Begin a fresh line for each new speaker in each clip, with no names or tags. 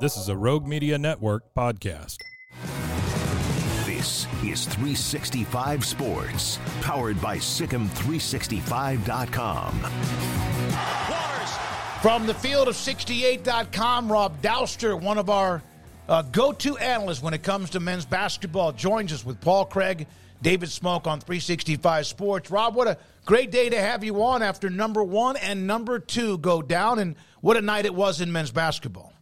This is a Rogue Media Network podcast.
This is 365 Sports, powered by Sicem365.com.
Waters from the field of 68.com. Rob Dauster, one of our uh, go to analysts when it comes to men's basketball, joins us with Paul Craig, David Smoke on 365 Sports. Rob, what a great day to have you on after number one and number two go down, and what a night it was in men's basketball.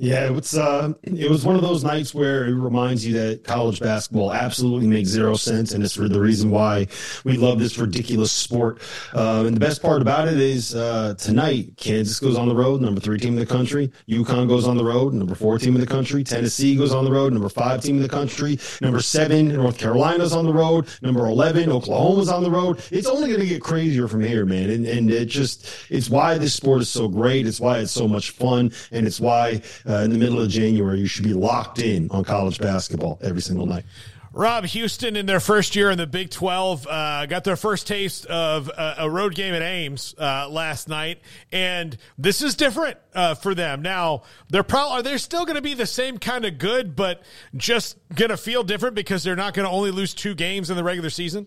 Yeah, it's uh, it was one of those nights where it reminds you that college basketball absolutely makes zero sense, and it's for the reason why we love this ridiculous sport. Uh, and the best part about it is uh, tonight, Kansas goes on the road, number three team in the country. UConn goes on the road, number four team in the country. Tennessee goes on the road, number five team in the country. Number seven, North Carolina's on the road. Number eleven, Oklahoma's on the road. It's only going to get crazier from here, man. And and it just it's why this sport is so great. It's why it's so much fun, and it's why uh, in the middle of January, you should be locked in on college basketball every single night.
Rob Houston, in their first year in the Big 12, uh, got their first taste of a, a road game at Ames uh, last night, and this is different uh, for them. Now, they're probably are they're still going to be the same kind of good, but just going to feel different because they're not going to only lose two games in the regular season.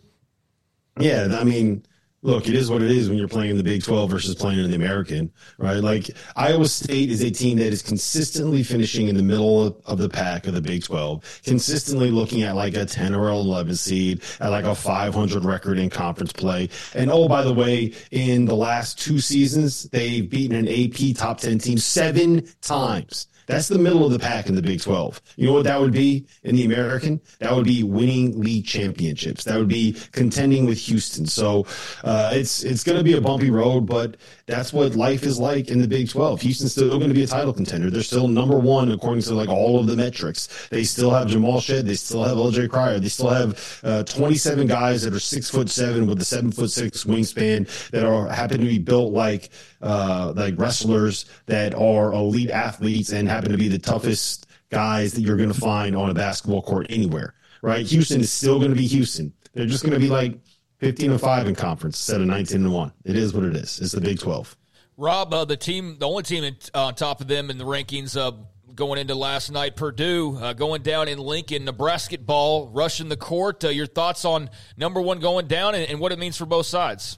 Yeah, I mean, look, it is what it is when you're playing in the Big 12 versus playing in the American, right? Like Iowa State is a team that is consistently finishing in the middle of, of, the pack of the Big 12, consistently looking at like a 10 or 11 seed, at like a 500 record in conference play. And oh, by the way, in the last two seasons, they've beaten an AP top 10 team seven times. That's the middle of the pack in the Big 12. You know what that would be in the American? That would be winning league championships. That would be contending with Houston. So uh, it's it's going to be a bumpy road, but that's what life is like in the Big 12. Houston's still going to be a title contender. They're still number one according to like all of the metrics. They still have Jamal Shead. They still have LJ Cryer. They still have uh, 27 guys that are six foot seven with a seven foot six wingspan that are happen to be built like uh, like wrestlers that are elite athletes and happen to be the toughest guys that you're going to find on a basketball court anywhere. Right? Houston is still going to be Houston. They're just going to be like 15 and 5 in conference instead of 19 and 1. It is what it is. It's the Big 12.
Rob, uh, the team, the only team uh, on top of them in the rankings uh, going into last night, Purdue uh, going down in Lincoln, Nebraska ball rushing the court. Uh, your thoughts on number one going down and, and, what it means for both sides?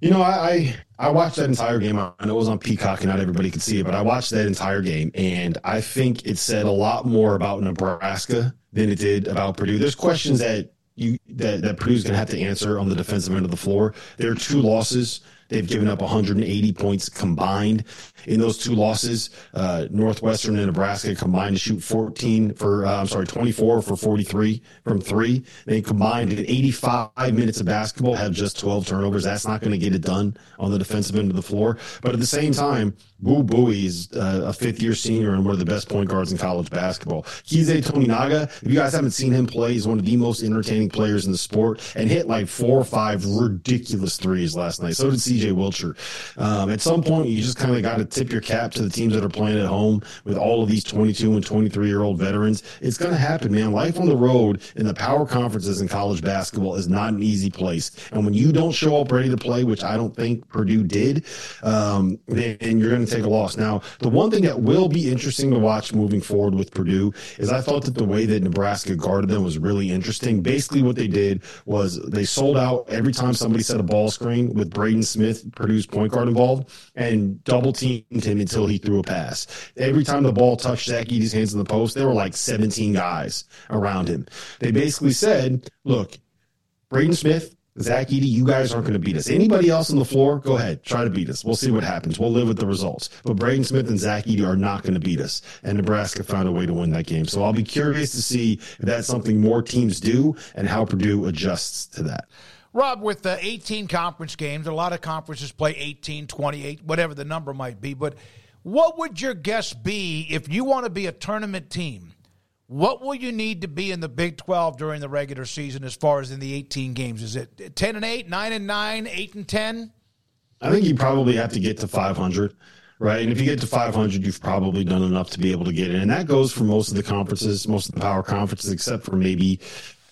You know, I, I, I watched that entire game. I know it was on Peacock and not everybody could see it, but I watched that entire game, and I think it said a lot more about Nebraska than it did about Purdue. There's questions that you that, that Purdue's going to have to answer on the defensive end of the floor. There are two losses. They've given up 180 points combined in those two losses. Uh, Northwestern and Nebraska combined to shoot 14 for, uh, I'm sorry, 24 for 43 from three. They combined in 85 minutes of basketball, have just 12 turnovers. That's not going to get it done on the defensive end of the floor. But at the same time, Boo Buie is uh, a fifth year senior and one of the best point guards in college basketball. Keisei Tominaga, if you guys haven't seen him play, he's one of the most entertaining players in the sport and hit like four or five ridiculous threes last night. So did CJ Wilcher. Um, at some point, you just kind of got to tip your cap to the teams that are playing at home with all of these 22 and 23 year old veterans. It's going to happen, man. Life on the road in the power conferences in college basketball is not an easy place. And when you don't show up ready to play, which I don't think Purdue did, um, then you're going to take a loss. Now, the one thing that will be interesting to watch moving forward with Purdue is I thought that the way that Nebraska guarded them was really interesting. Basically, what they did was they sold out every time somebody set a ball screen with Braden Smith, Purdue's point guard, involved, and double teamed him until he threw a pass. Every time the ball touched Zach Edey's hands in the post, there were like 17 guys around him. They basically said, look, Braden Smith, Zach Edey, you guys aren't going to beat us. Anybody else on the floor, go ahead, try to beat us. We'll see what happens. We'll live with the results. But Braden Smith and Zach Edey are not going to beat us. And Nebraska found a way to win that game. So I'll be curious to see if that's something more teams do and how Purdue adjusts to that.
Rob, with the 18 conference games, a lot of conferences play 18, 28, whatever the number might be. But what would your guess be if you want to be a tournament team? What will you need to be in the Big 12 during the regular season as far as in the 18 games? Is it 10 and 8, 9 and 9, 8 and 10?
I think you probably have to get to 500, right? And if you get to 500, you've probably done enough to be able to get in. And that goes for most of the conferences, most of the power conferences, except for maybe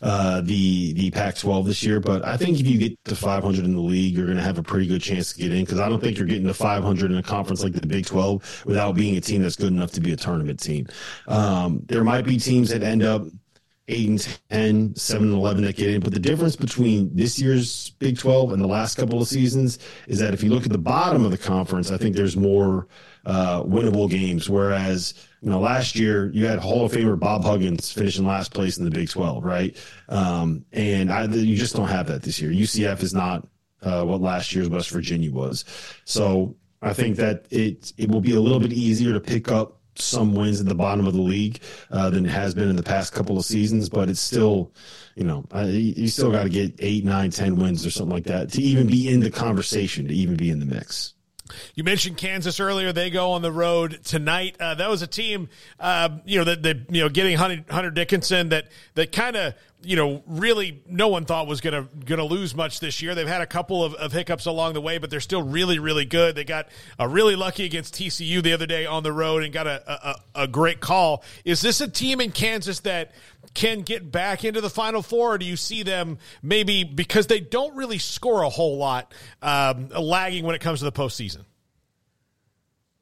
uh, the the Pac-12 this year. But I think if you get to 500 in the league, you're going to have a pretty good chance to get in because I don't think you're getting to 500 in a conference like the Big 12 without being a team that's good enough to be a tournament team. Um, there might be teams that end up 8 and 10, 7 and 11 that get in. But the difference between this year's Big 12 and the last couple of seasons is that if you look at the bottom of the conference, I think there's more uh, winnable games. Whereas, you know, last year you had Hall of Famer Bob Huggins finishing last place in the Big 12, right? Um, and I, you just don't have that this year. UCF is not uh, what last year's West Virginia was. So I think that it it will be a little bit easier to pick up some wins at the bottom of the league uh, than it has been in the past couple of seasons, but it's still, you know, you still got to get eight, nine, ten wins or something like that to even be in the conversation, to even be in the mix.
You mentioned Kansas earlier. They go on the road tonight. Uh, that was a team, uh, you know, that, that you know, getting Hunter Dickinson that that kind of you know, really no one thought was going to lose much this year. They've had a couple of, of, hiccups along the way, but they're still really, really good. They got a really lucky against TCU the other day on the road and got a, a, a great call. Is this a team in Kansas that can get back into the Final Four, or do you see them maybe because they don't really score a whole lot, um, lagging when it comes to the postseason?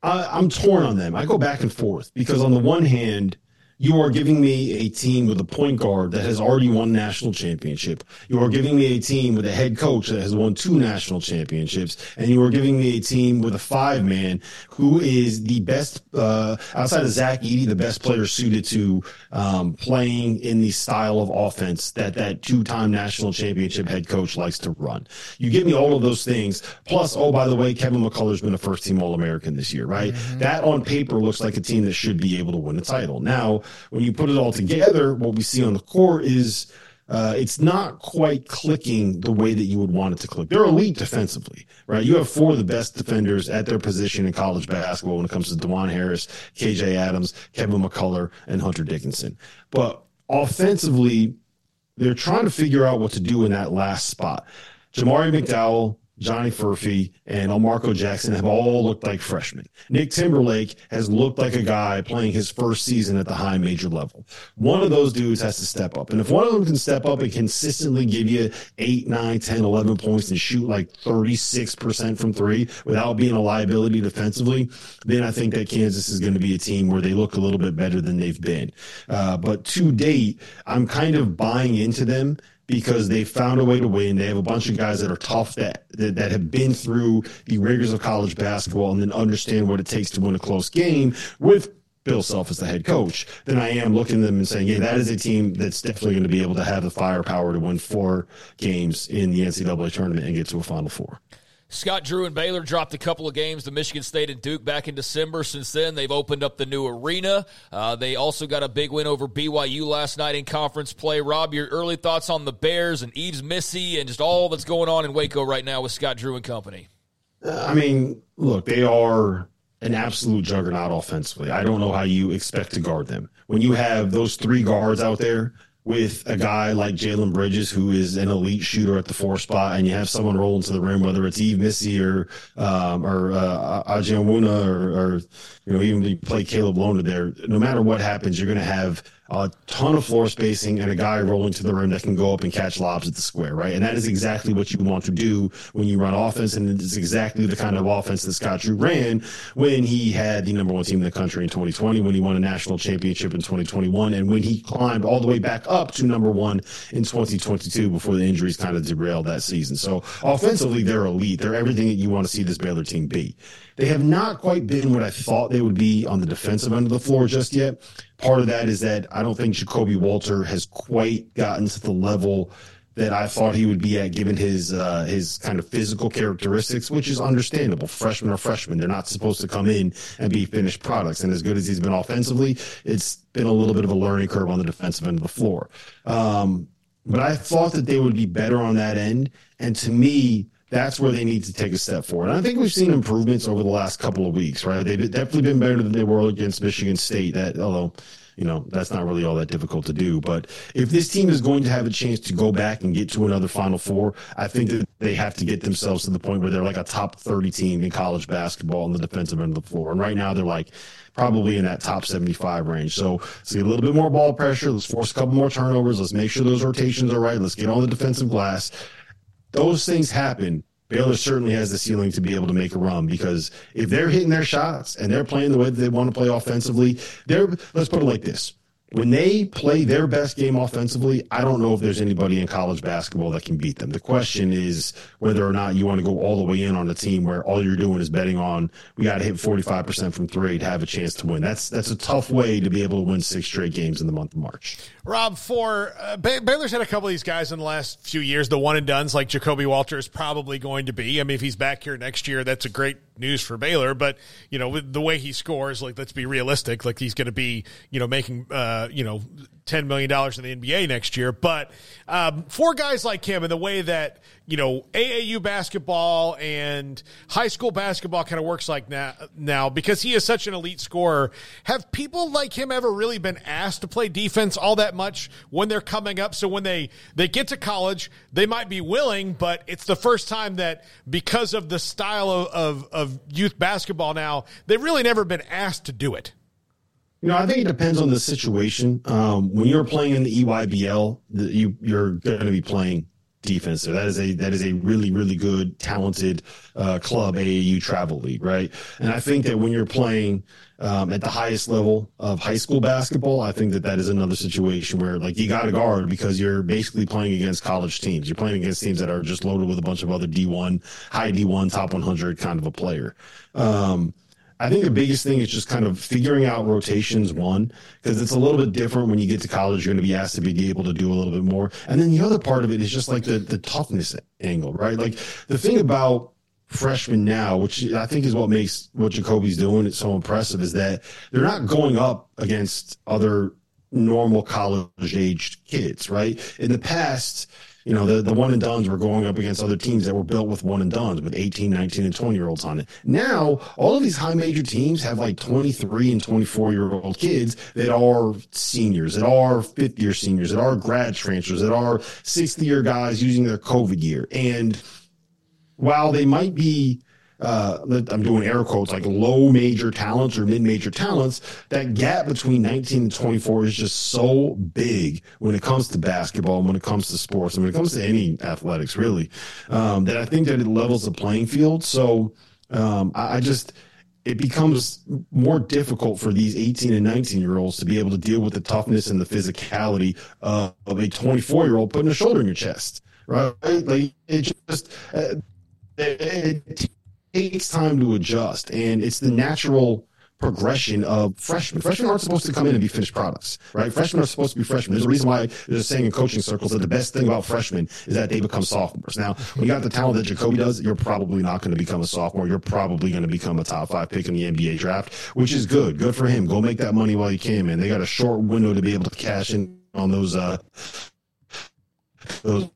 I'm torn on them. I go back and forth because on the one hand – you are giving me a team with a point guard that has already won national championship. You are giving me a team with a head coach that has won two national championships, and you are giving me a team with a five man who is the best uh, outside of Zach Edey, the best player suited to um, playing in the style of offense that that two time national championship head coach likes to run. You give me all of those things. Plus, oh by the way, Kevin McCullar's been a first team All American this year, right? Mm-hmm. That on paper looks like a team that should be able to win a title. Now when you put it all together, what we see on the court is uh, it's not quite clicking the way that you would want it to click. They're elite defensively, right? You have four of the best defenders at their position in college basketball when it comes to Dajuan Harris, KJ Adams, Kevin McCullar, and Hunter Dickinson. But offensively, they're trying to figure out what to do in that last spot. Jamari McDowell Johnny Furphy, and Elmarko Jackson have all looked like freshmen. Nick Timberlake has looked like a guy playing his first season at the high major level. One of those dudes has to step up. And if one of them can step up and consistently give you 8, 9, 10, 11 points and shoot like 36% from three without being a liability defensively, then I think that Kansas is going to be a team where they look a little bit better than they've been. Uh, but to date, I'm kind of buying into them because they found a way to win. They have a bunch of guys that are tough that, that, that have been through the rigors of college basketball and then understand what it takes to win a close game with Bill Self as the head coach, then I am looking at them and saying, yeah, that is a team that's definitely going to be able to have the firepower to win four games in the NCAA tournament and get to a Final Four.
Scott Drew and Baylor dropped a couple of games to Michigan State and Duke back in December. Since then, they've opened up the new arena. Uh, they also got a big win over BYU last night in conference play. Rob, your early thoughts on the Bears and Yves Missi and just all that's going on in Waco right now with Scott Drew and company?
Uh, I mean, look, they are an absolute juggernaut offensively. I don't know how you expect to guard them. When you have those three guards out there, with a guy like Jalen Bridges, who is an elite shooter at the four spot, and you have someone rolling to the rim, whether it's Yves Missi or um, or uh, Ojianwuna or, or you know even play Caleb Lohner there. No matter what happens, you're going to have a ton of floor spacing and a guy rolling to the rim that can go up and catch lobs at the square, right? And that is exactly what you want to do when you run offense, and it's exactly the kind of offense that Scott Drew ran when he had the number one team in the country in 2020, when he won a national championship in 2021, and when he climbed all the way back up to number one in 2022 before the injuries kind of derailed that season. So offensively, they're elite. They're everything that you want to see this Baylor team be. They have not quite been what I thought they would be on the defensive end of the floor just yet. Part of that is that I don't think Ja'Kobe Walter has quite gotten to the level that I thought he would be at, given his uh, his kind of physical characteristics, which is understandable. Freshmen are freshmen; they're not supposed to come in and be finished products. And as good as he's been offensively, it's been a little bit of a learning curve on the defensive end of the floor. Um, but I thought that they would be better on that end, and to me, that's where they need to take a step forward. And I think we've seen improvements over the last couple of weeks, right? They've definitely been better than they were against Michigan State. That although you know that's not really all that difficult to do. But if this team is going to have a chance to go back and get to another Final Four, I think that they have to get themselves to the point where they're like a top thirty team in college basketball on the defensive end of the floor. And right now they're like probably in that top 75 range. So see a little bit more ball pressure. Let's force a couple more turnovers. Let's make sure those rotations are right. Let's get on the defensive glass those things happen, Baylor certainly has the ceiling to be able to make a run because if they're hitting their shots and they're playing the way that they want to play offensively, they're let's put it like this when they play their best game offensively, I don't know if there's anybody in college basketball that can beat them. The question is whether or not you want to go all the way in on a team where all you're doing is betting on we got to hit 45% from three to have a chance to win. That's that's a tough way to be able to win six straight games in the month of March.
Rob, for uh, Baylor's had a couple of these guys in the last few years, the one and duns like Ja'Kobe Walter is probably going to be. I mean, if he's back here next year, that's a great news for Baylor. But you know, with the way he scores, like let's be realistic, like he's going to be you know making uh, you know ten million dollars in the NBA next year. But um, for guys like him, and the way that you know AAU basketball and high school basketball kind of works like now, now because he is such an elite scorer, have people like him ever really been asked to play defense all that much when they're coming up? So when they they get to college, they might be willing, but it's the first time that because of the style of, of, of youth basketball now, they've really never been asked to do it.
You know, I think it depends on the situation. Um, when you're playing in the EYBL, the, you, you're going to be playing defense there. That is a that is a really really good talented uh, club AAU travel league, right? And I think that when you're playing um, at the highest level of high school basketball, I think that that is another situation where like you got to guard because you're basically playing against college teams. You're playing against teams that are just loaded with a bunch of other D1, high D1, top 100 kind of a player. Um, I think the biggest thing is just kind of figuring out rotations, one, because it's a little bit different when you get to college. You're going to be asked to be able to do a little bit more. And then the other part of it is just like the, the toughness angle, right? Like the thing about freshmen now, which I think is what makes what Ja'Kobe's doing it so impressive, is that they're not going up against other normal college aged kids, right? In the past, you know, the, the one and dones were going up against other teams that were built with one and dones with 18, 19, and 20 year olds on it. Now, all of these high major teams have like 23 and 24 year old kids that are seniors, that are fifth year seniors, that are grad transfers, that are sixth year guys using their COVID year. And while they might be uh, I'm doing air quotes, like low major talents or mid major talents, that gap between 19 and 24 is just so big when it comes to basketball, when it comes to sports, and when it comes to any athletics, really, um, that I think that it levels the playing field. So um, I, I just, it becomes more difficult for these 18 and 19 year olds to be able to deal with the toughness and the physicality uh, of a 24 year old putting a shoulder in your chest, right? Like it just, uh, it, it takes time to adjust, and it's the natural progression of freshmen. Freshmen aren't supposed to come in and be finished products, right? Freshmen are supposed to be freshmen. There's a reason why there's a saying in coaching circles that the best thing about freshmen is that they become sophomores. Now, when you got the talent that Ja'Kobe does, you're probably not going to become a sophomore. You're probably going to become a top five pick in the NBA draft, which is good. Good for him. Go make that money while you can, man. They got a short window to be able to cash in on those, uh, those,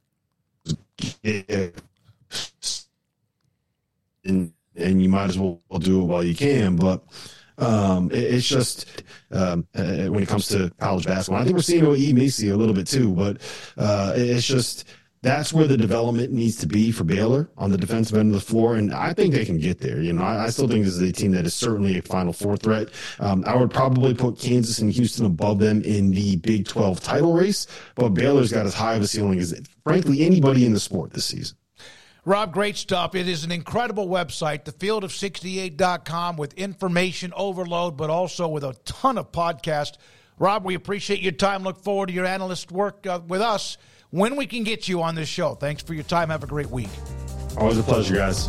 yeah, and and you might as well do it while you can. But Um, it, it's just um, uh, when it comes to college basketball. I think we're seeing it with a little bit too, but uh, it's just that's where the development needs to be for Baylor on the defensive end of the floor. And I think they can get there. You know, I, I still think this is a team that is certainly a Final Four threat. Um, I would probably put Kansas and Houston above them in the Big 12 title race, but Baylor's got as high of a ceiling as, frankly, anybody in the sport this season.
Rob, great stuff. It is an incredible website, thefieldof68.com, with information overload, but also with a ton of podcasts. Rob, we appreciate your time. Look forward to your analyst work uh, with us when we can get you on this show. Thanks for your time. Have a great week.
Always a pleasure, guys.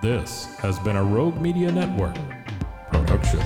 This has been a Rogue Media Network production.